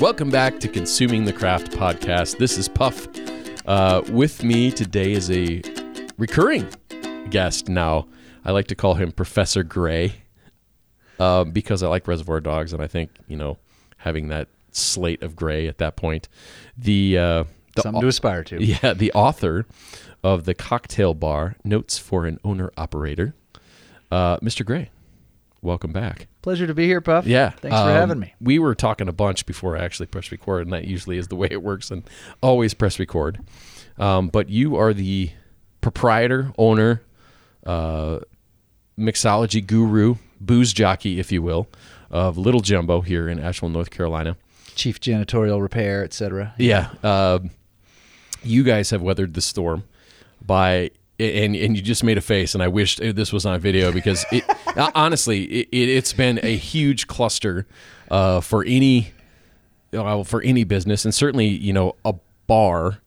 Welcome back to Consuming the Craft podcast. This is Puff. Uh, with me today is a recurring guest now. I like to call him Professor Gray uh, because I like Reservoir Dogs, and I think you know having that slate of gray at that point. The uh, the Something to aspire to. yeah, the author of the cocktail bar notes for an owner operator, uh, Mr. Gray. Welcome back. Pleasure to be here, Puff. Yeah. Thanks for um, having me. We were talking a bunch before I actually press record, and that usually is the way it works, and always press record. Um, but you are the proprietor, owner, uh, mixology guru, booze jockey, if you will, of Little Jumbo here in Asheville, North Carolina. Chief janitorial repair, etc. Yeah. Uh, you guys have weathered the storm by and and you just made a face and I wish this was on video because it honestly it, it's been a huge cluster uh, for any well, for any business and certainly you know a bar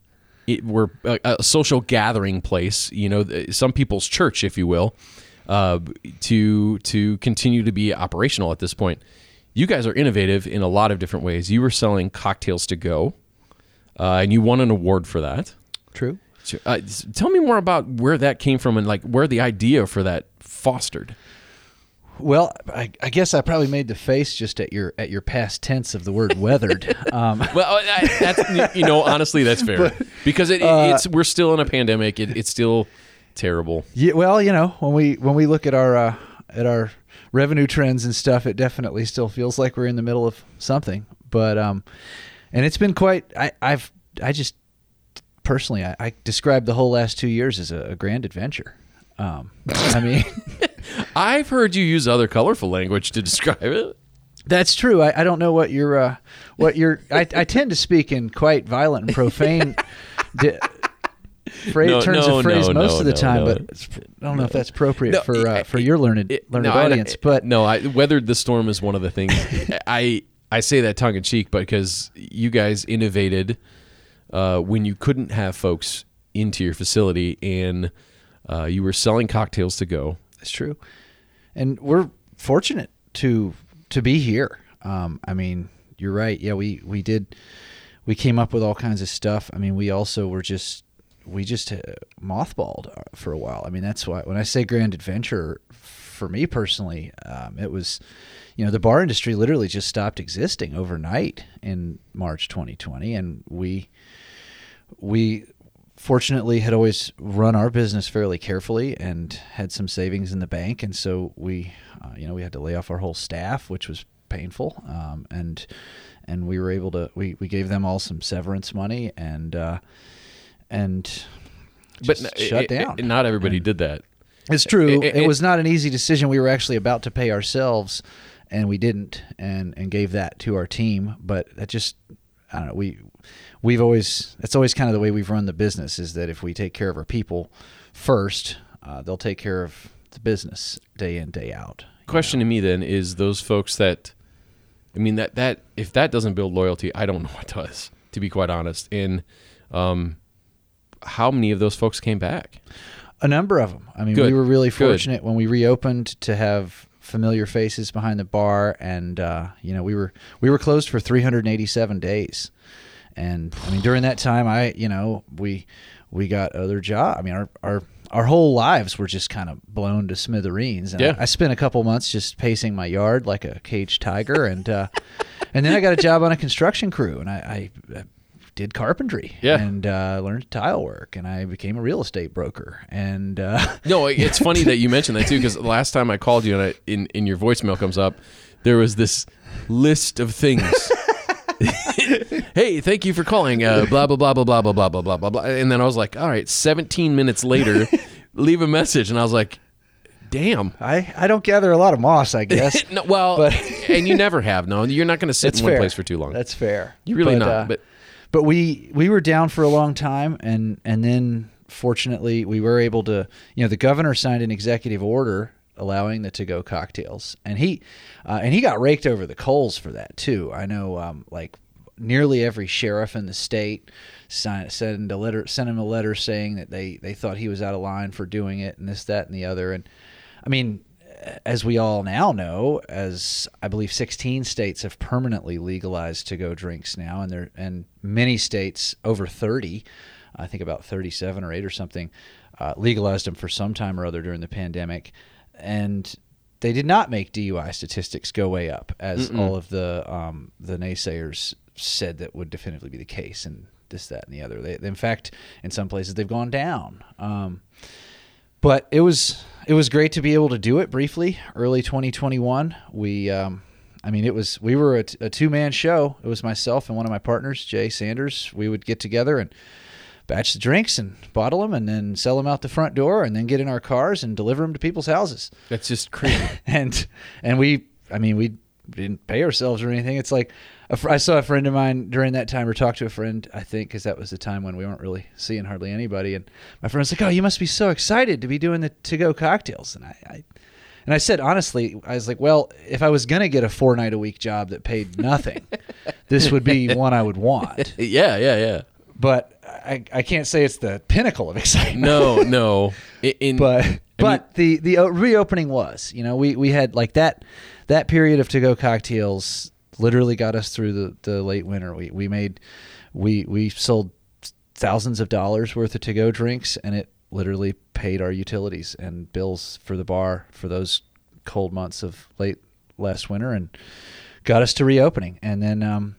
it, we're a, a social gathering place you know some people's church if you will uh, to to continue to be operational at this point. You guys are innovative in a lot of different ways. You were selling cocktails to go uh, and you won an award for that. True. Uh, tell me more about where that came from and like where the idea for that fostered. Well, I, I guess I probably made the face just at your at your past tense of the word weathered. um, Well, I, that's you know honestly that's fair because it, it's we're still in a pandemic. It, it's still terrible. yeah, well, you know, when we when we look at our uh, at our revenue trends and stuff, it definitely still feels like we're in the middle of something. But um, and it's been quite. I, I've I just personally I, I describe the whole last two years as a, a grand adventure. Um, I mean. I've heard you use other colorful language to describe it. That's true. I, I don't know what your uh, what your I, I tend to speak in quite violent and profane di- phrase, No, turns no, of phrase no, most of the time, but it's, I don't know if that's appropriate for uh, for your learned It- learned no, I- audience. But no, I weathered the storm is one of the things. I I say that tongue in cheek, but because you guys innovated uh, when you couldn't have folks into your facility and uh, you were selling cocktails to go. That's true, and we're fortunate to to be here. Um, I mean, you're right. Yeah, we we did. We came up with all kinds of stuff. I mean, we also were just we just uh, mothballed uh, for a while. I mean, that's why when I say grand adventure, for me personally, um, it was, you know, the bar industry literally just stopped existing overnight in March 2020, and we we fortunately had always run our business fairly carefully and had some savings in the bank and so we uh, you know we had to lay off our whole staff which was painful um, and and we were able to we, we gave them all some severance money and uh, and But n- shut it- down it- not everybody did that. it's true. It- It, it- was not an easy decision. We were actually about to pay ourselves, and we didn't, and and gave that to our team. But that just, I don't know. We we've always that's always kind of the way we've run the business is that if we take care of our people first, uh, they'll take care of the business day in day out. question to me then is those folks that I mean that that if that doesn't build loyalty, I don't know what does, to be quite honest. And um how many of those folks came back? A number of them. I mean, Good. we were really Good. fortunate when we reopened to have familiar faces behind the bar, and uh, you know, we were we were closed for 387 days, and I mean, during that time, I you know we we got other job. I mean, our our our whole lives were just kind of blown to smithereens. And Yeah. I, I spent a couple months just pacing my yard like a caged tiger, and uh, and then I got a job on a construction crew, and I. I, I did carpentry Yeah. and uh, learned tile work and I became a real estate broker and uh, No, it's funny that you mentioned that too, because last time I called you and I, in in your voicemail comes up, there was this list of things. Hey, thank you for calling. Uh, blah blah blah blah blah blah blah blah blah blah blah. And then I was like, all right, 17 minutes later, leave a message, and I was like, damn. I, I don't gather a lot of moss, I guess. No, well, But- and you never have. No, you're not going to sit in one place for too long. That's fair. You're really But, not. uh, but but we we were down for a long time, and and then fortunately we were able to. You know, the governor signed an executive order allowing the to go cocktails, and he uh, and he got raked over the coals for that too. I know, um, like nearly every sheriff in the state sent a letter sent him a letter saying that they they thought he was out of line for doing it and this that and the other and I mean as we all now know, as I believe 16 states have permanently legalized to-go drinks now, and there and many states over 30, I think about 37 or 8 or something, uh, legalized them for some time or other during the pandemic, and they did not make DUI statistics go way up, as Mm-mm. all of the um, the naysayers said that would definitively be the case, and this, that, and the other. They, in fact, in some places they've gone down. Um, but it was it was great to be able to do it briefly early 2021 we um, i mean it was we were a, a two-man show it was myself and one of my partners jay sanders we would get together and batch the drinks and bottle them and then sell them out the front door and then get in our cars and deliver them to people's houses That's just crazy. and and we i mean we didn't pay ourselves or anything it's like a fr- I saw a friend of mine during that time or talked to a friend i think because that was the time when we weren't really seeing hardly anybody and my friend was like oh you must be so excited to be doing the to-go cocktails and i, I and I said honestly, I was like, well, if I was gonna get a four night a week job that paid nothing, this would be one I would want. yeah, yeah, yeah. But I, I can't say it's the pinnacle of excitement. No, no. In, but but the the uh, reopening was you know we we had like that that period of to go cocktails literally got us through the the late winter. We we made we we sold thousands of dollars worth of to go drinks and it literally paid our utilities and bills for the bar for those cold months of late last winter and got us to reopening. And then um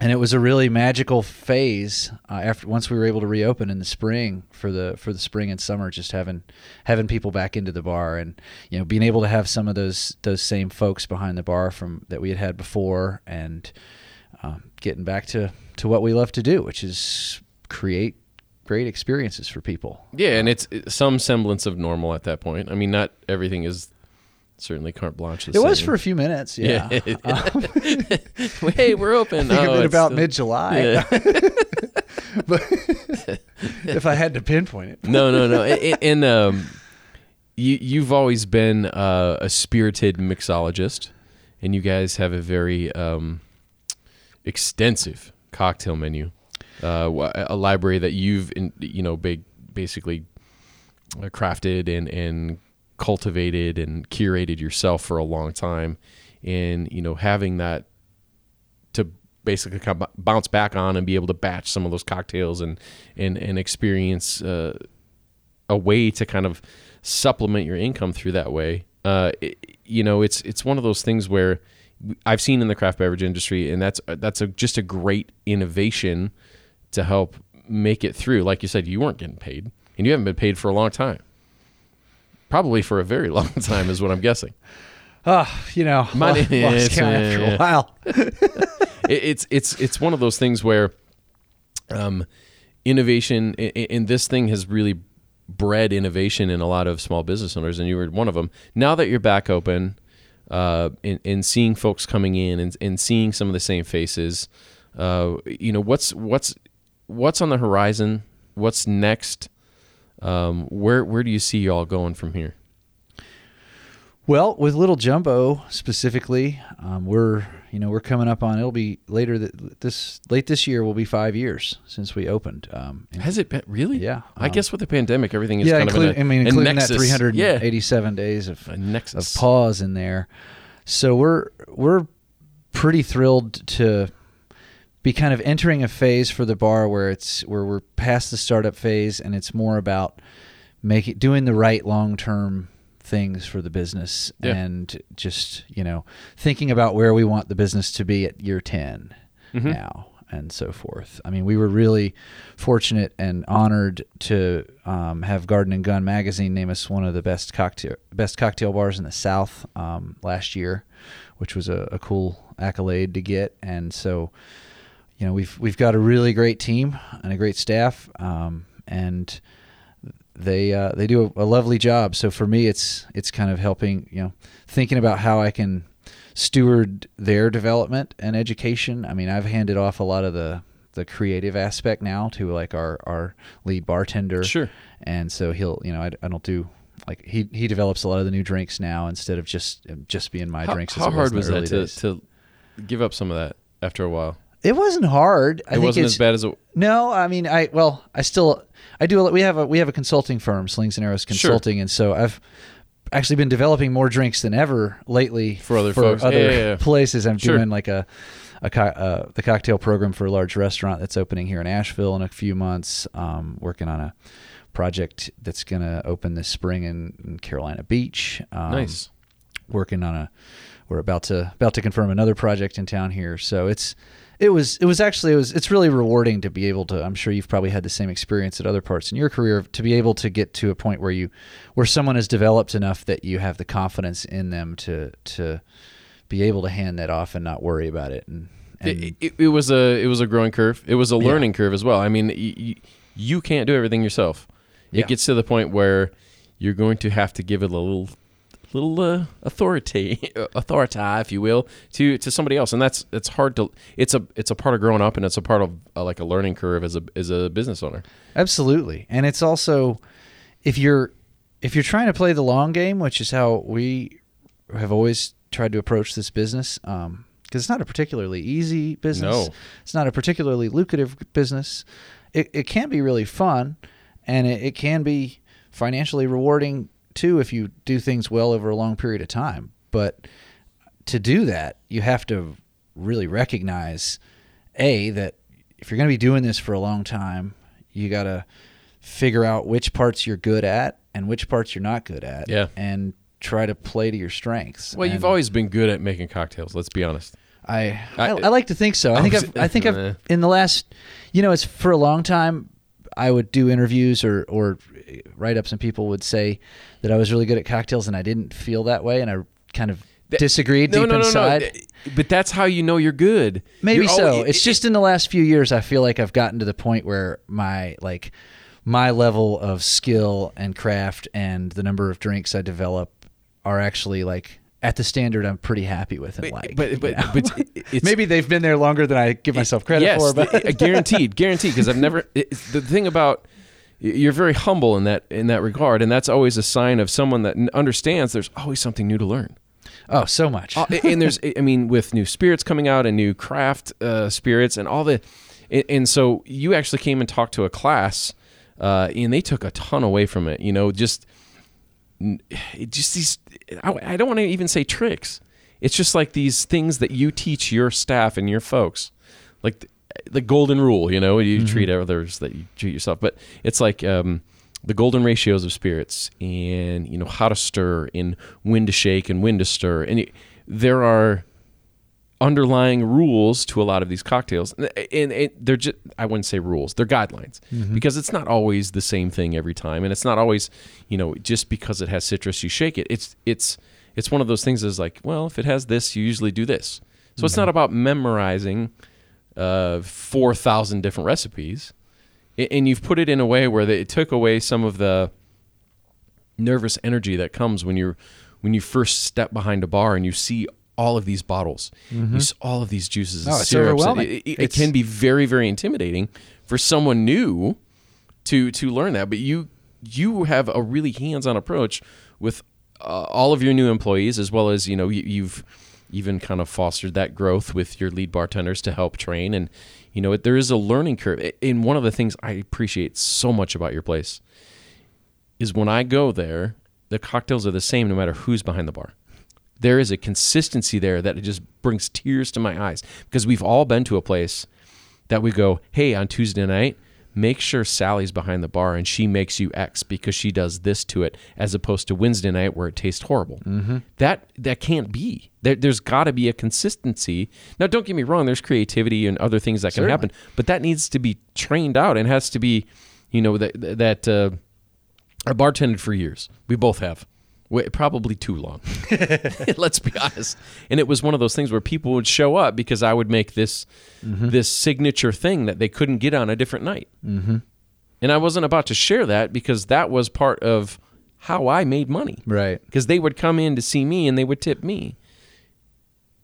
and it was a really magical phase uh, after once we were able to reopen in the spring for the for the spring and summer just having having people back into the bar and you know being able to have some of those those same folks behind the bar from that we had had before and um, getting back to to what we love to do which is create great experiences for people yeah, and it's it's some semblance of normal at that point. I mean, not everything is certainly carte blanche. it was for a few minutes yeah, Um, hey, we're open. think Oh, of it it's about mid-july Yeah. but if i had to pinpoint it no, no, no. And, and um, you you've always been uh, a spirited mixologist, and you guys have a very um, extensive cocktail menu, uh, a library that you've in, you know big, basically uh, crafted and and cultivated and curated yourself for a long time, and you know having that to basically bounce back on and be able to batch some of those cocktails and and and experience uh, a way to kind of supplement your income through that way. Uh, it, you know, it's it's one of those things where I've seen in the craft beverage industry, and that's that's a, just a great innovation to help make it through. Like you said, you weren't getting paid, and you haven't been paid for a long time. Probably for a very long time, is what I'm guessing. Oh, you know, Money- lost- lost it's, count after uh, a while. it, it's it's it's one of those things where um, innovation and this thing has really bred innovation in a lot of small business owners, and you were one of them. Now that you're back open, uh, and, and seeing folks coming in and, and seeing some of the same faces, uh, you know what's what's what's on the horizon? What's next? Um, where where do you see y'all going from here? Well, with Little Jumbo specifically, um, we're you know we're coming up on it'll be later th- this late this year will be five years since we opened. Um, Has it been really? Yeah, I um, guess with the pandemic, everything is yeah, kind include, of in a, I mean including that 387 yeah, days of of pause in there. So we're we're pretty thrilled to be kind of entering a phase for the bar where it's where we're past the startup phase and it's more about making doing the right long term things for the business Yeah. and just you know thinking about where we want the business to be at year 10 Mhm. now and so forth. I mean, we were really fortunate and honored to um, have Garden and Gun magazine name us one of the best cocktail best cocktail bars in the South um, last year, which was a, a cool accolade to get. And so, you know, we've we've got a really great team and a great staff, um, and they uh, they do a, a lovely job. So for me, it's it's kind of helping you know thinking about how I can steward their development and education. I mean, I've handed off a lot of the the creative aspect now to like our our lead bartender. Sure. And so he'll you know I, I don't do like he he develops a lot of the new drinks now instead of just just being my How, drinks. as how hard in was that to, to give up some of that after a while? It wasn't hard. I it think wasn't as bad as it. No, I mean, I well, I still I do. a- We have a we have a consulting firm, Slings and Arrows Sure. Consulting, and so I've actually been developing more drinks than ever lately For other folks. other Yeah, yeah, yeah. places. I'm Sure. doing like a a co- uh, the cocktail program for a large restaurant that's opening here in Asheville in a few months. Um, working on a project that's going to open this spring in, in Carolina Beach. Um, nice. working on a we're about to about to confirm another project in town here so it's it was it was actually it was it's really rewarding to be able to i'm sure you've probably had the same experience at other parts in your career to be able to get to a point where you where someone has developed enough that you have the confidence in them to to be able to hand that off and not worry about it and, and It, it, it was a it was a growing curve. It was a Yeah. learning curve as well. I mean, you, you can't do everything yourself. Yeah. It gets to the point where you're going to have to give it a little little uh, authority authority if you will to to somebody else and that's it's hard to it's a it's a part of growing up and it's a part of uh, like a learning curve as a as a business owner Absolutely. And it's also if you're if you're trying to play the long game, which is how we have always tried to approach this business, um, because it's not a particularly easy business. No. It's not a particularly lucrative business. It, it can be really fun and it, it can be financially rewarding too if you do things well over a long period of time. But to do that, you have to really recognize a that if you're going to be doing this for a long time, you got to figure out which parts you're good at and which parts you're not good at, Yeah. and try to play to your strengths. well you've always been good at making cocktails let's be honest I, I I- I like to think so. I think I've, I think. I've in the last, you know, it's for a long time. I would do interviews or or write ups, and people would say that I was really good at cocktails, and I didn't feel that way, and I kind of disagreed no deep no no inside. no but that's how you know you're good Maybe You're so. always- it's just in the last few years I feel like I've gotten to the point where my like my level of skill and craft and the number of drinks I develop are actually like at the standard I'm pretty happy with and like. but you but, but it's maybe they've been there longer than I give myself credit yes, for, but guaranteed, guaranteed. Because I've never. The thing about you're very humble in that in that regard, and that's always a sign of someone that understands. There's always something new to learn. oh, so much. Uh, and there's, I mean, with new spirits coming out and new craft uh, spirits and all the, and, so you actually came and talked to a class, uh, and they took a ton away from it. You know, just, it just these. I, I don't want to even say tricks. It's just like these things that you teach your staff and your folks, like the, the golden rule. You know, you treat others that you treat yourself. But it's like. Um, the golden ratios of spirits and you know how to stir and when to shake and when to stir and there are underlying rules to a lot of these cocktails. And, and, and they're just i wouldn't say rules they're guidelines. Because it's not always the same thing every time. And it's not always you know just because it has citrus you shake it. It's it's it's one of those things is like well if it has this you usually do this. So it's not about memorizing uh, 4000 different recipes. And you've put it in a way where they, it took away some of the nervous energy that comes when you're when you first step behind a bar and you see all of these bottles, you see all of these juices. and Oh, it's syrups. It, it- it can be very very intimidating for someone new to to learn that. But you you have a really hands on approach with uh, all of your new employees as well as you know you, you've even kind of fostered that growth with your lead bartenders to help train and you know there is a learning curve and one of the things i appreciate so much about your place is when i go there the cocktails are the same no matter who's behind the bar there is a consistency there that it just brings tears to my eyes because we've all been to a place that we go hey on tuesday night make sure sally's behind the bar and she makes you x because she does this to it as opposed to wednesday night where it tastes horrible mm-hmm. that that can't be there, there's got to be a consistency now don't get me wrong there's creativity and other things that can Certainly. happen but that needs to be trained out and has to be you know that that uh, I bartended for years. We both have. Wa- Probably too long. Let's be honest. And it was one of those things where people would show up because I would make this this signature thing that they couldn't get on a different night. Mm-hmm. And I wasn't about to share that because that was part of how I made money. right. Because they would come in to see me and they would tip me.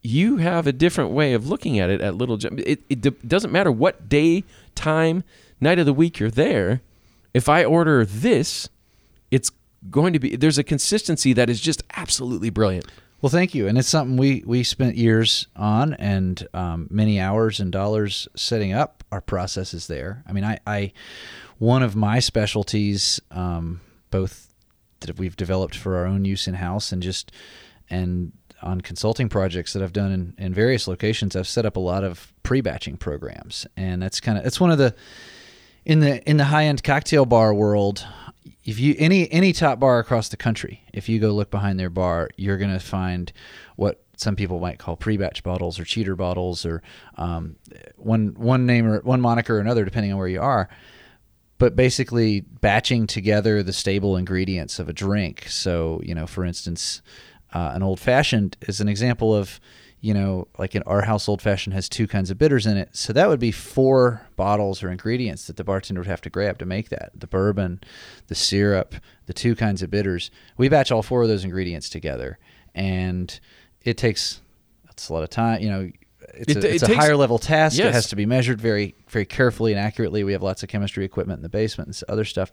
You have a different way of looking at it at Little Gem. It, it d- doesn't matter what day, time, night of the week you're there. If I order this, it's going to be there's a consistency that is just absolutely brilliant. Well, thank you, and it's something we we spent years on and um, many hours and dollars setting up our processes there. I mean, I, I one of my specialties, um, both that we've developed for our own use in house and just and on consulting projects that I've done in, in various locations, I've set up a lot of pre-batching programs, and that's kind of that's one of the in the in the high end cocktail bar world. If you any any top bar across the country, if you go look behind their bar, you're gonna find what some people might call pre-batch bottles or cheater bottles or um, one one name or one moniker or another, depending on where you are but basically batching together the stable ingredients of a drink. So, you know, for instance, uh, an old fashioned is an example of, you know, like in our house, old fashioned has two kinds of bitters in it. So that would be four bottles or ingredients that the bartender would have to grab to make that the bourbon, the syrup, the two kinds of bitters. We batch all four of those ingredients together. And it takes, that's a lot of time, you know, it's, It- a, it's it a takes- higher level task. It has to be measured very, very carefully and accurately. We have lots of chemistry equipment in the basement and other stuff,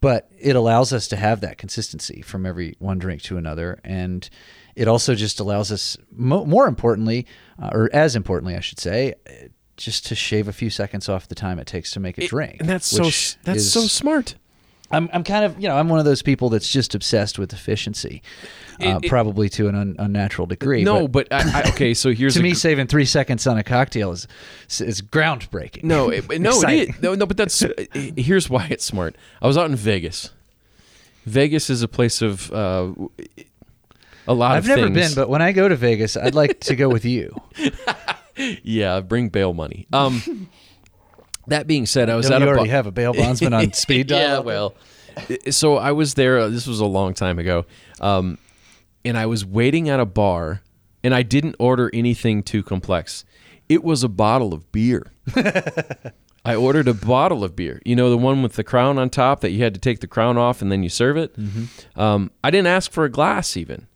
but it allows us to have that consistency from every one drink to another, and it also just allows us, mo- more importantly, uh, or as importantly, I should say, uh, just to shave a few seconds off the time it takes to make a drink. and that's so that's is- so smart. I'm, I'm kind of, you know, I'm one of those people that's just obsessed with efficiency, uh, It- it- probably to an un, unnatural degree. No, but but I, I, okay. So here's to me, gr- saving three seconds on a cocktail is is groundbreaking. No, it, no, it No, no, but that's here's why it's smart. I was out in Vegas. Vegas is a place of uh, a lot I've of never things. been, but when I go to Vegas, I'd like to go with you. yeah, bring bail money. Um, that being said, I was Don't at you a already have a bail bondsman on speed dial? yeah, well, so I was there. uh, This was a long time ago, um, and I was waiting at a bar, and I didn't order anything too complex. It was a bottle of beer. I ordered a bottle of beer. You know, the one with the crown on top that you had to take the crown off and then you serve it. Um, I didn't ask for a glass even,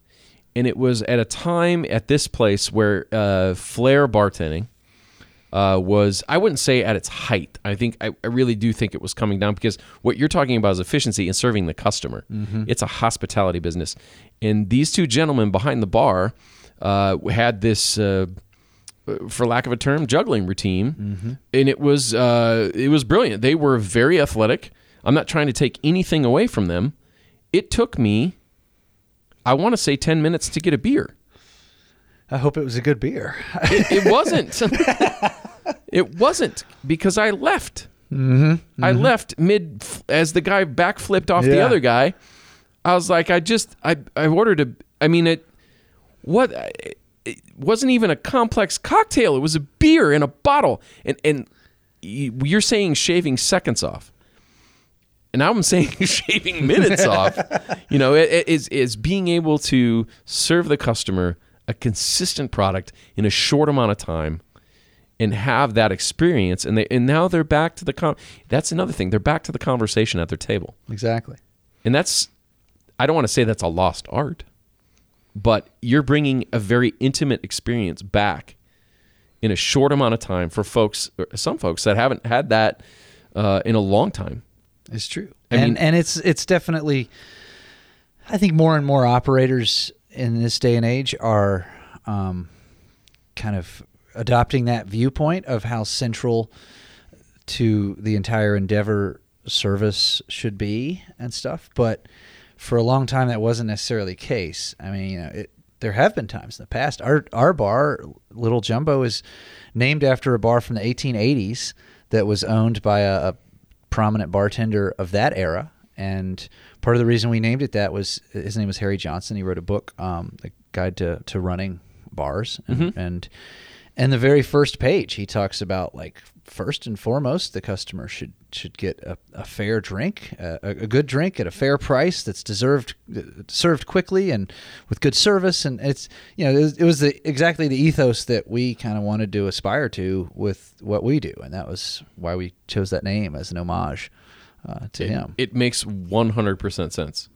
and it was at a time at this place where uh, flair bartending uh, was I wouldn't say at its height. I think I, I really do think it was coming down because what you're talking about is efficiency and serving the customer. It's a hospitality business, and these two gentlemen behind the bar uh, had this. Uh, for lack of a term, juggling routine, and it was uh, it was brilliant. They were very athletic. I'm not trying to take anything away from them. It took me, I want to say, ten minutes to get a beer. I hope it was a good beer. It, it wasn't. it wasn't because I left. Mm-hmm, I left mid as the guy backflipped off the other guy. I was like, I just I I ordered a. I mean it. What it wasn't even a complex cocktail. It was a beer in a bottle, and and you're saying shaving seconds off. And now I'm saying shaving minutes off. You know, it, it is is being able to serve the customer a consistent product in a short amount of time and have that experience and they and now they're back to the con that's another thing they're back to the conversation at their table exactly. and that's i don't want to say that's a lost art but you're bringing a very intimate experience back in a short amount of time for folks some folks that haven't had that uh, in a long time It's true. I and mean- and it's it's definitely I think more and more operators in this day and age are um, kind of adopting that viewpoint of how central to the entire endeavor service should be and stuff. But for a long time, that wasn't necessarily the case. I mean, you know, it, there have been times in the past. Our our bar, Little Jumbo, is named after a bar from the 1880s that was owned by a, a prominent bartender of that era. And part of the reason we named it that was his name was Harry Johnson. He wrote a book, um, a guide to, to running bars, and, and and the very first page he talks about like first and foremost the customer should should get a, a fair drink, a, a good drink at a fair price that's deserved served quickly and with good service. And it's you know it was, it was the, exactly the ethos that we kind of wanted to aspire to with what we do, and that was why we chose that name as an homage uh, to him. it makes 100% sense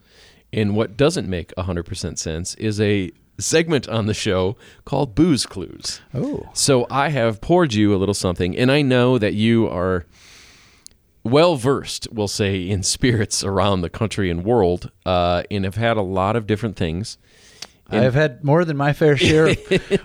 and what doesn't make 100% sense is a segment on the show called booze clues Oh. So I have poured you a little something, and I know that you are well versed, we'll say, in spirits around the country and world, uh, and have had a lot of different things. I've had more than my fair share of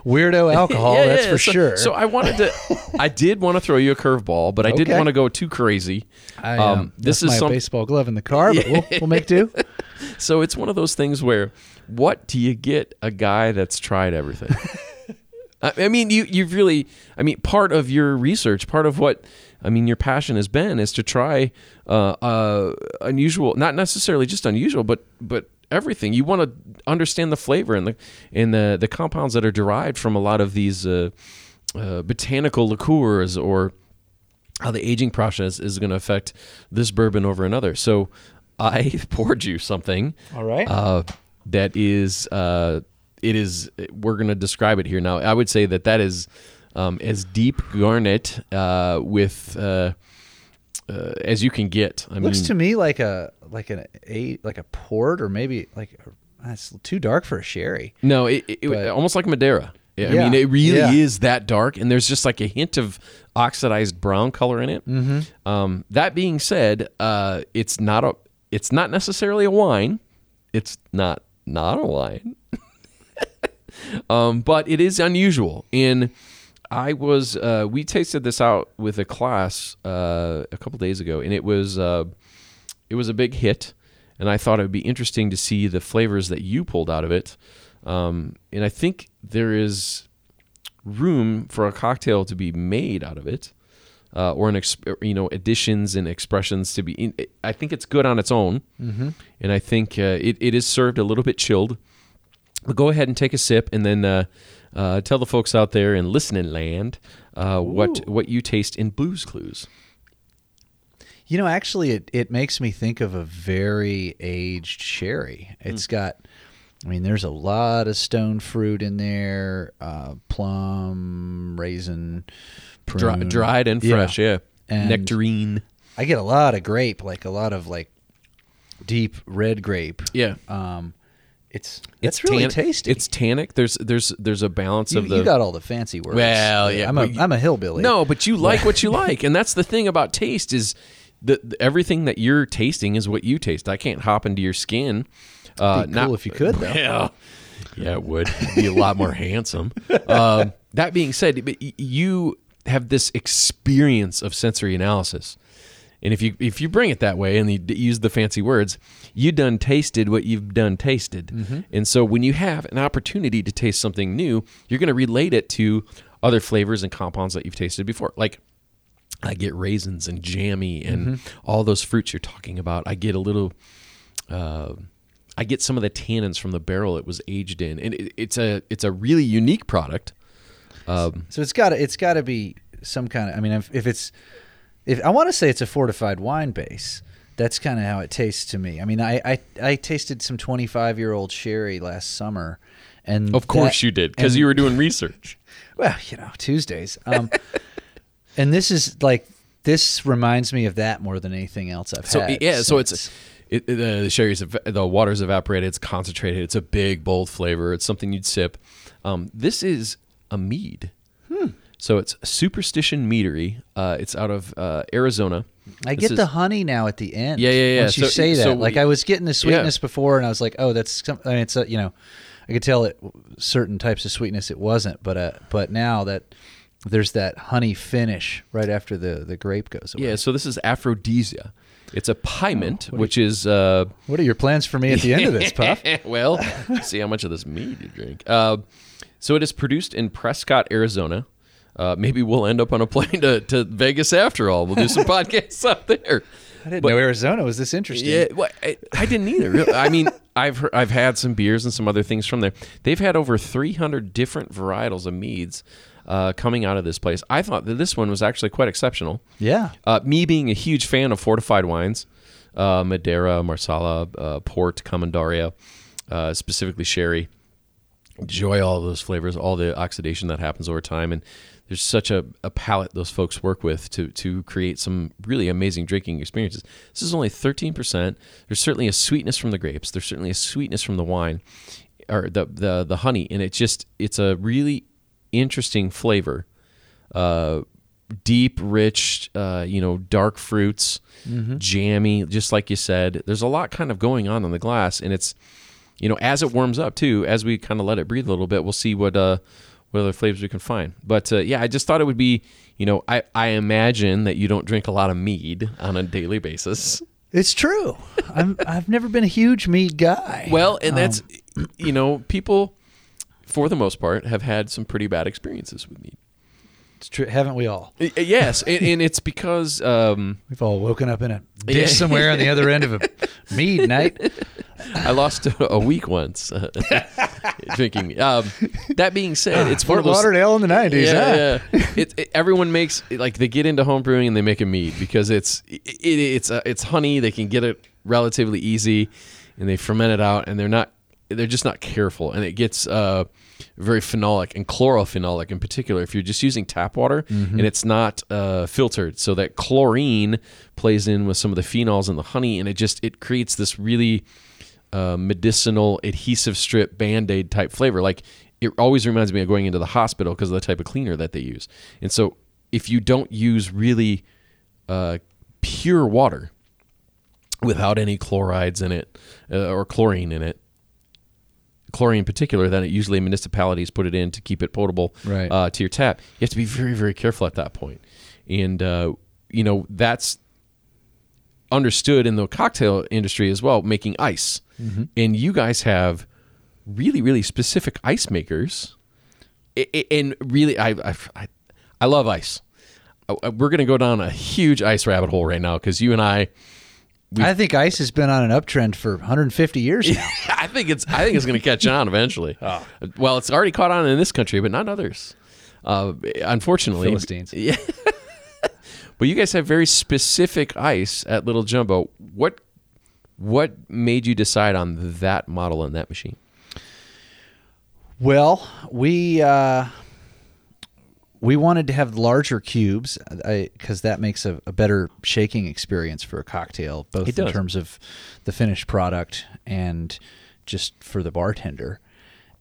weirdo alcohol, Yeah, that's yeah, for so, sure. So I wanted to, I did want to throw you a curveball, but I didn't want to go too crazy. I, um, um, this is my some, baseball glove in the car, but we'll, we'll make do. so it's one of those things where, what do you get a guy that's tried everything? I I mean, you you've really. I mean, part of your research, part of what I mean, your passion has been is to try uh, uh, unusual, not necessarily just unusual, but but everything. You want to understand the flavor and the and the the compounds that are derived from a lot of these uh, uh, botanical liqueurs or how the aging process is going to affect this bourbon over another. So I poured you something. All right. Uh, that is, uh, it is. We're going to describe it here now. I would say that that is um, as deep garnet uh, with uh, uh, as you can get. I Looks mean, to me like a like an a like a port or maybe like a, it's too dark for a sherry. No, it, it, But- almost like Madeira. Yeah, I mean, it really yeah. is that dark, and there's just like a hint of oxidized brown color in it. Mm-hmm. Um, that being said, uh, it's not a, it's not necessarily a wine. It's not not a wine, um, but it is unusual. In I was uh, we tasted this out with a class uh, a couple days ago, and it was uh, it was a big hit, and I thought it would be interesting to see the flavors that you pulled out of it. Um, and I think there is room for a cocktail to be made out of it, uh, or an ex- you know additions and expressions to be. In, I think it's good on its own, mm-hmm. and I think uh, it, it is served a little bit chilled. But go ahead and take a sip, and then uh, uh, tell the folks out there in listening land uh, what what you taste in Booze Clues. You know, actually, it, it makes me think of a very aged sherry. It's got, I mean, there's a lot of stone fruit in there, uh, plum, raisin, Dry, dried and fresh, yeah. And- Nectarine. I get a lot of grape, like a lot of like deep red grape. Yeah. Um, it's it's really tasty. It's tannic. There's there's there's a balance you, of the you got all the fancy words. Well, yeah, I'm a am a hillbilly. No, but you like what you like, and that's the thing about taste is the- everything that you're tasting is what you taste. I can't hop into your skin. Uh, cool if you could, though. Yeah, yeah, it would be a lot more handsome. Um, that being said, you have this experience of sensory analysis, and if you if you bring it that way and you use the fancy words, you done tasted what you've done tasted, Mm-hmm. and so when you have an opportunity to taste something new, you're going to relate it to other flavors and compounds that you've tasted before, like. I get raisins and jammy and Mm-hmm. all those fruits you're talking about. I get a little, uh, I get some of the tannins from the barrel it was aged in, and it, it's a it's a really unique product. Um, So it's got to it's got to be some kind of. I mean, if, if it's if I want to say it's a fortified wine base, that's kind of how it tastes to me. I mean, I I, I tasted some 25 year old sherry last summer, and of course that- you did because you were doing research. well, you know, Tuesdays. Um, and this is like this reminds me of that more than anything else I've So had. yeah, so it's it, it- the sherry's the water's evaporated. It's concentrated. It's a big bold flavor. It's something you'd sip. Um, this is a mead. Hmm. So it's Superstition Meadery. Uh, it's out of uh, Arizona. I This get is- the honey now at the end. Yeah, yeah, yeah. Once you So- say that, so like I was getting the sweetness before, and I was like, oh, that's something. I mean, it's a, you know, I could tell it certain types of sweetness it wasn't, but uh, but now that there's that honey finish right after the the grape goes away. Yeah. So this is Aphrodisia. It's a piment, Oh, which is uh, What are your plans for me at the end of this, Puff? well, see how much of this mead you drink. Uh, so it is produced in Prescott, Arizona. Uh, maybe we'll end up on a plane to, to Vegas after all. We'll do some podcasts up there. I didn't But- know Arizona was this interesting. Yeah, well, I, I didn't either. Really. I mean, I've heard, I've had some beers and some other things from there. They've had over 300 different varietals of meads uh, coming out of this place. I thought that this one was actually quite exceptional. Yeah. Uh, me being a huge fan of fortified wines, uh, Madeira, Marsala, uh, Port, Commandaria, uh, specifically sherry, enjoy all those flavors, all the oxidation that happens over time, and there's such a, a palate those folks work with to to create some really amazing drinking experiences. This is only 13%. There's certainly a sweetness from the grapes. There's certainly a sweetness from the wine or the the the honey, and it just it's a really interesting flavor. Uh, deep, rich, uh, you know, dark fruits, jammy, just like you said. There's a lot kind of going on in the glass, and it's, you know, as it warms up too, as we kind of let it breathe a little bit, we'll see what uh, what other flavors we can find. But uh, yeah, I just thought it would be, you know, I I imagine that you don't drink a lot of mead on a daily basis. It's true. I'm I've never been a huge mead guy. Well, and that's Um, you know people for the most part have had some pretty bad experiences with mead. it's true. Haven't we all? Yes, and, and it's because um, We've all woken up in a ditch Yeah. somewhere on the other end of a mead night. I lost a, a week once uh, drinking. Um, that being said, it's one Fort of those. Lauderdale in the nineties. yeah, yeah. It, it- everyone makes like they get into home brewing and they make a mead because it's it, it's uh, it's honey. They can get it relatively easy, and they ferment it out, and they're not they're just not careful, and it gets uh, very phenolic and chlorophenolic in particular. If you're just using tap water and it's not uh, filtered, so that chlorine plays in with some of the phenols in the honey, and it just it creates this really uh, medicinal adhesive strip band-aid type flavor. Like it always reminds me of going into the hospital because of the type of cleaner that they use. And so if you don't use really uh, pure water without any chlorides in it uh, or chlorine in it chlorine in particular then it usually municipalities put it in to keep it potable Right. uh, to your tap you have to be very very careful at that point and uh, you know that's understood in the cocktail industry as well, making ice. And you guys have really, really specific ice makers. And really, I, I, I- I love ice. Uh, We're going to go down a huge ice rabbit hole right now because you and I, I think ice has been on an uptrend for 150 years now. I think it's, I think it's going to catch on eventually. Well, it's already caught on in this country, but not others. Uh, unfortunately, Philistines. Yeah. but you guys have very specific ice at Little Jumbo. What what made you decide on that model and that machine? Well, we uh, we wanted to have larger cubes because that makes a, a better shaking experience for a cocktail, both It in does. terms of the finished product and just for the bartender.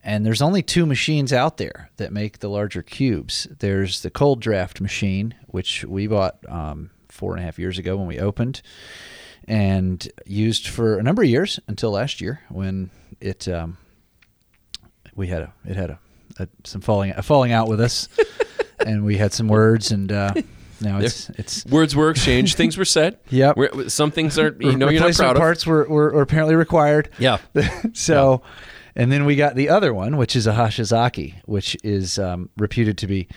And there's only two machines out there that make the larger cubes. There's the Kold-Draft machine, which we bought um, four and a half years ago when we opened, and used for a number of years until last year when it um, we had a it had a, a some falling a falling out with us, and we had some words, and uh, now it's it's Words were exchanged, things were said. We're- some things are you know you're not proud of. parts were, were, were apparently required. Yeah. so, and then we got the other one, which is a Hoshizaki, which is um, reputed to be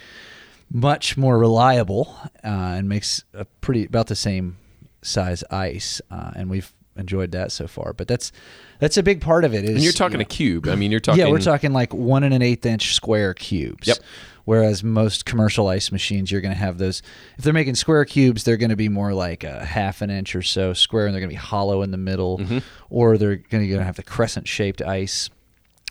much more reliable uh, and makes a pretty about the same size ice, uh, and we've enjoyed that so far. But that's that's a big part of it. Is And you're talking you a cube. I mean, you're talking. yeah, we're talking like one and an eighth inch square cubes. Yep. Whereas most commercial ice machines, you're going to have those. If they're making square cubes, they're going to be more like a half an inch or so square, and they're going to be hollow in the middle, Mm-hmm. or they're going to have the crescent shaped ice,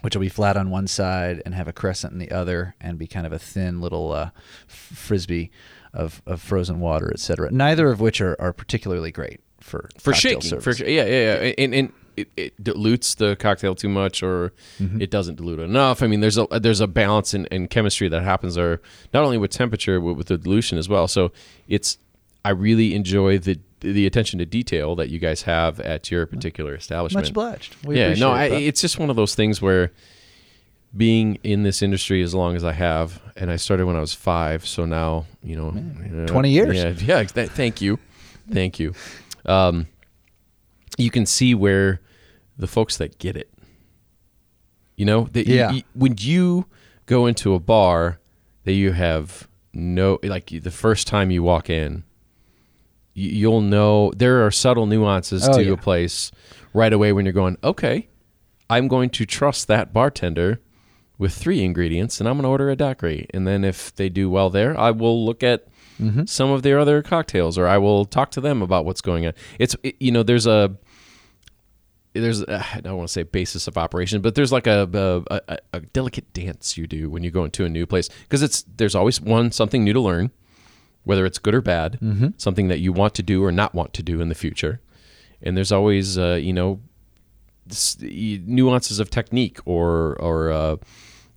which will be flat on one side and have a crescent in the other, and be kind of a thin little uh, frisbee of, of frozen water, etc. Neither of which are, are particularly great for for shaking. For yeah, yeah, yeah. And, and it, it dilutes the cocktail too much, or Mm-hmm. it doesn't dilute enough. I mean, there's a there's a balance in, in chemistry that happens there, not only with temperature, but with the dilution as well. So it's I really enjoy the the attention to detail that you guys have at your particular establishment. Much obliged. We yeah, no, I, it's just one of those things where being in this industry as long as I have, and I started when I was five, so now you know, uh, 20 years. Yeah, yeah. th- Thank you, thank you. Um, you can see where the folks that get it, you know, that you- Yeah. you- when you go into a bar that you have no, like the first time you walk in, you- you'll know there are subtle nuances Oh, to yeah. a place right away when you're going, okay, I'm going to trust that bartender with three ingredients and I'm going to order a daiquiri. And then if they do well there, I will look at Mm-hmm. some of their other cocktails or I will talk to them about what's going on. It's, it- you know, there's a, there's uh, I don't want to say basis of operation, but there's like a a, a, a delicate dance you do when you go into a new place because it's there's always one something new to learn, whether it's good or bad, Mm-hmm. something that you want to do or not want to do in the future, and there's always uh, you know nuances of technique or or uh,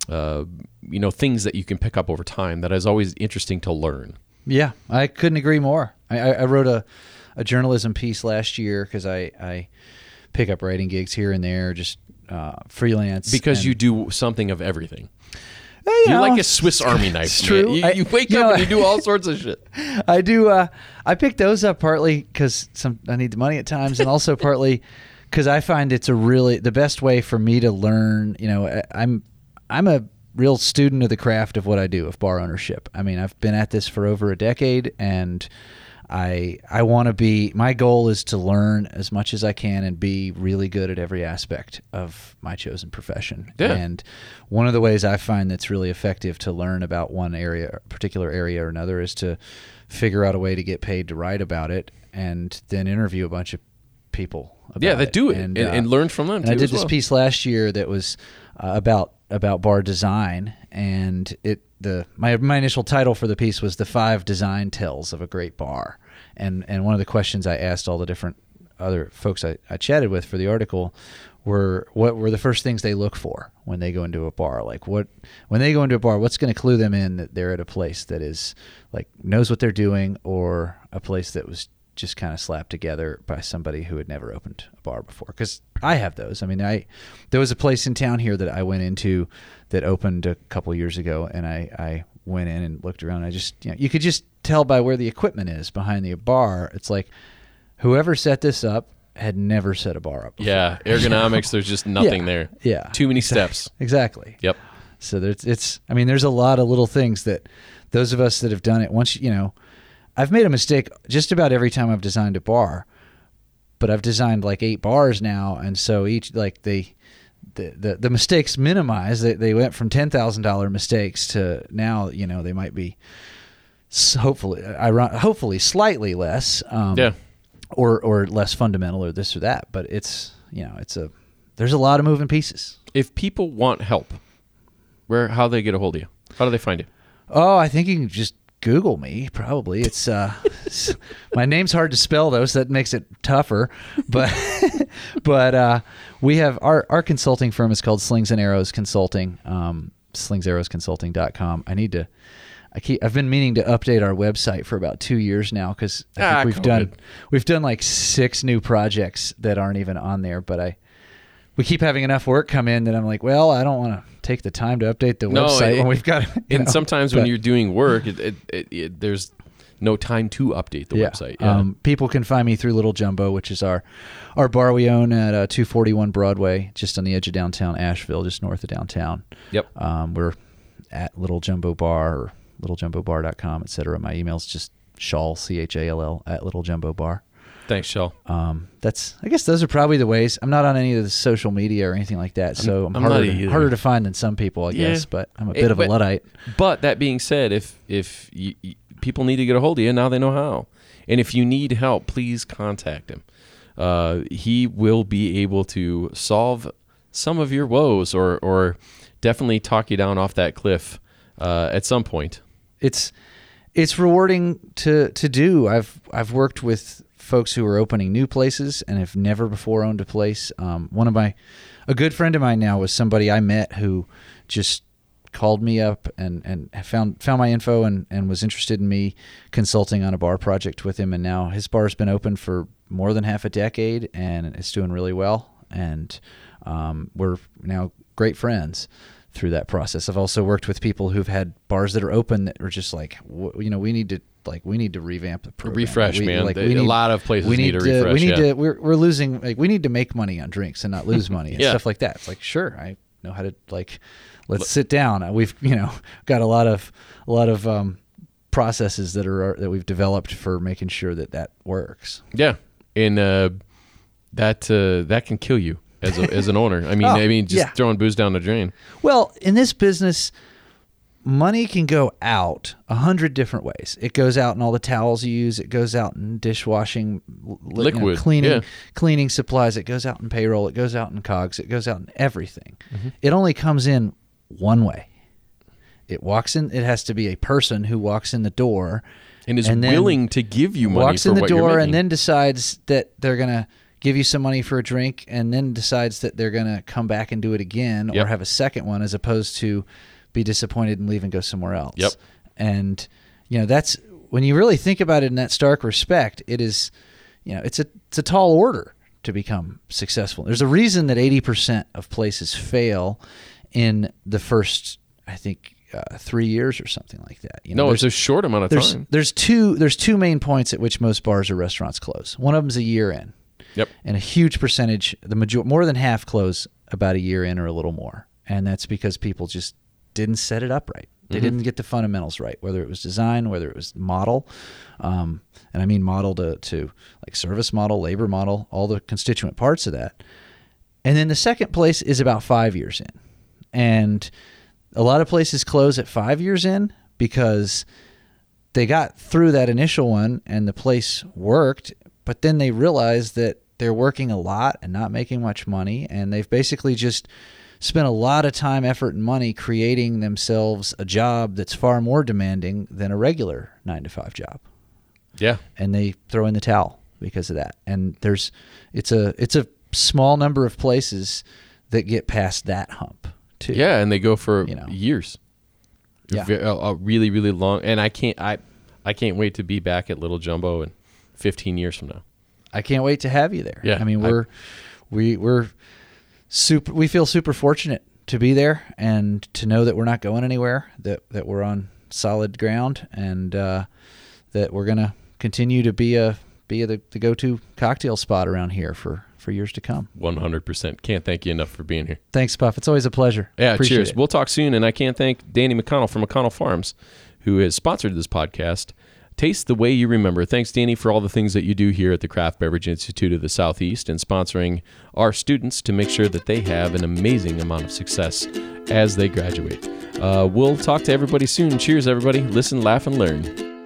uh, you know things that you can pick up over time that is always interesting to learn. Yeah, I couldn't agree more. I, I, I wrote a, a journalism piece last year because I, I pick up writing gigs here and there, just uh, freelance. Because you do something of everything. you You're know, like a Swiss Army knife. it's true. You, you wake you up know, and you do all sorts of shit. I do. Uh, I pick those up partly because some I need the money at times, and also partly because I find it's a really the best way for me to learn. You know, I- I'm I'm a real student of the craft of what I do of bar ownership. I mean, I've been at this for over a decade, and I I want to be. My goal is to learn as much as I can and be really good at every aspect of my chosen profession. Yeah. And one of the ways I find that's really effective to learn about one area, particular area or another, is to figure out a way to get paid to write about it, and then interview a bunch of people. About Yeah, that do it and, uh, and learn from them. I did this well. piece last year that was uh, about about bar design, and it the my my initial title for the piece was the five design tells of a great bar, and and one of the questions I asked all the different other folks I, I chatted with for the article were what were the first things they look for when they go into a bar? Like what when they go into a bar what's going to clue them in that they're at a place that is like knows what they're doing or a place that was just kind of slapped together by somebody who had never opened a bar before because i have those i mean i there was a place in town here that i went into that opened a couple years ago and i i went in and looked around i just you know you could just tell by where the equipment is behind the bar it's like whoever set this up had never set a bar up before. Yeah, ergonomics. There's just nothing Yeah. there. yeah Too many steps. exactly Yep. so there's it's I mean there's a lot of little things that those of us that have done it once you know I've made a mistake just about every time I've designed a bar but I've designed like eight bars now and so each like they the, the, the mistakes minimized they, they went from $10,000 mistakes to now you know they might be hopefully iron- hopefully slightly less um, Yeah. or or less fundamental or this or that but it's you know it's a there's a lot of moving pieces If people want help, where how do they get a hold of you? How do they find you? Oh, I think you can just Google me. Probably it's uh, my name's hard to spell though, so that makes it tougher. But but uh, we have our our consulting firm is called Slings and Arrows Consulting. Um, slingsarrowsconsulting.com. I need to. I keep. I've been meaning to update our website for about two years now because I think Ah, we've COVID. done we've done like six new projects that aren't even on there. But I we keep having enough work come in that I'm like, well, I don't want to take the time to update the No, website it- when we've got. And know, sometimes when you're doing work, it, it, it, it, there's no time to update the website. Yeah. Um, people can find me through Little Jumbo, which is our our bar we own at uh, 241 Broadway, just on the edge of downtown Asheville, just north of downtown. yep. Um, we're at Little Jumbo Bar or littlejumbobar.com, etc. My email's just shawl, C H A L L at Little Jumbo Bar. Thanks, Shell. Um, that's I guess those are probably the ways. I'm not on any of the social media or anything like that, so I'm, I'm harder, to, harder to find than some people, I Yeah. guess. But I'm a bit of a but- luddite. But that being said, if if you, you- people need to get a hold of you, now they know how. And if you need help, please contact him. Uh, he will be able to solve some of your woes, or or definitely talk you down off that cliff uh, at some point. it's it's rewarding to to do. I've I've worked with folks who are opening new places and have never before owned a place. Um, one of my a good friend of mine now was somebody I met who just called me up and and found found my info and and was interested in me consulting on a bar project with him and now his bar's been open for more than half a decade and it's doing really well and um, we're now great friends through that process. I've also worked with people who've had bars that are open that are just like, you know, we need to like we need to revamp the program. refresh, We- man. Like, They- we a need, lot of places we need need to, refresh, We need yeah. to. We're we're losing. Like we need to make money on drinks and not lose money and Yeah. stuff like that. It's like sure, I know how to like. Let's sit down. We've you know got a lot of a lot of um, processes that are that we've developed for making sure that that works. Yeah, and uh, that uh, that can kill you as a, as an owner. I mean, Oh, I mean, just yeah. throwing booze down the drain. Well, in this business, money can go out a hundred different ways. It goes out in all the towels you use. It goes out in dishwashing, l- you know, cleaning, yeah. cleaning supplies. It goes out in payroll. It goes out in cogs. It goes out in everything. Mm-hmm. It only comes in one way. It walks in. It has to be a person who walks in the door And is And willing to give you money walks in the door and then decides that they're gonna give you some money for a drink and then decides that they're gonna come back and do it again Yep. or have a second one as opposed to be disappointed and leave and go somewhere else. Yep. And you know that's when you really think about it in that stark respect, it is you know it's a it's a tall order to become successful. There's a reason that 80% of places fail in the first I think uh, three years or something like that. You No, it's a short amount of there's time. there's two there's two main points at which most bars or restaurants close. One of them's a year in, Yep. and a huge percentage, the major more than half close about a year in or a little more, and that's because people just didn't set it up right. They Mm-hmm. didn't get the fundamentals right, whether it was design, whether it was model, um, and I mean model to to like service model, labor model, all the constituent parts of that. And then the second place is about five years in. And a lot of places close at five years in because they got through that initial one and the place worked, but then they realized that they're working a lot and not making much money. And they've basically just spent a lot of time, effort, and money creating themselves a job that's far more demanding than a regular nine to five job Yeah. and they throw in the towel because of that. And there's it's a it's a small number of places that get past that hump too. Yeah, and they go for You know. years. Yeah. A, a really, really long. And I can't. I I can't wait to be back at Little Jumbo in 15 years from now. I can't wait to have you there. Yeah, I mean we're we we're super we feel super fortunate to be there and to know that we're not going anywhere, that that we're on solid ground and uh, that we're gonna continue to be a be the, the go to cocktail spot around here for, for years to come. 100%. Can't thank you enough for being here. Thanks, Puff. It's always a pleasure. Yeah, Appreciate cheers. it. We'll talk soon. And I can't thank Danny McConnell from McConnell Farms, who has sponsored this podcast. Taste the way you remember. Thanks, Danny, for all the things that you do here at the Craft Beverage Institute of the Southeast and sponsoring our students to make sure that they have an amazing amount of success as they graduate. Uh, we'll talk to everybody soon. Cheers, everybody. Listen, laugh, and learn.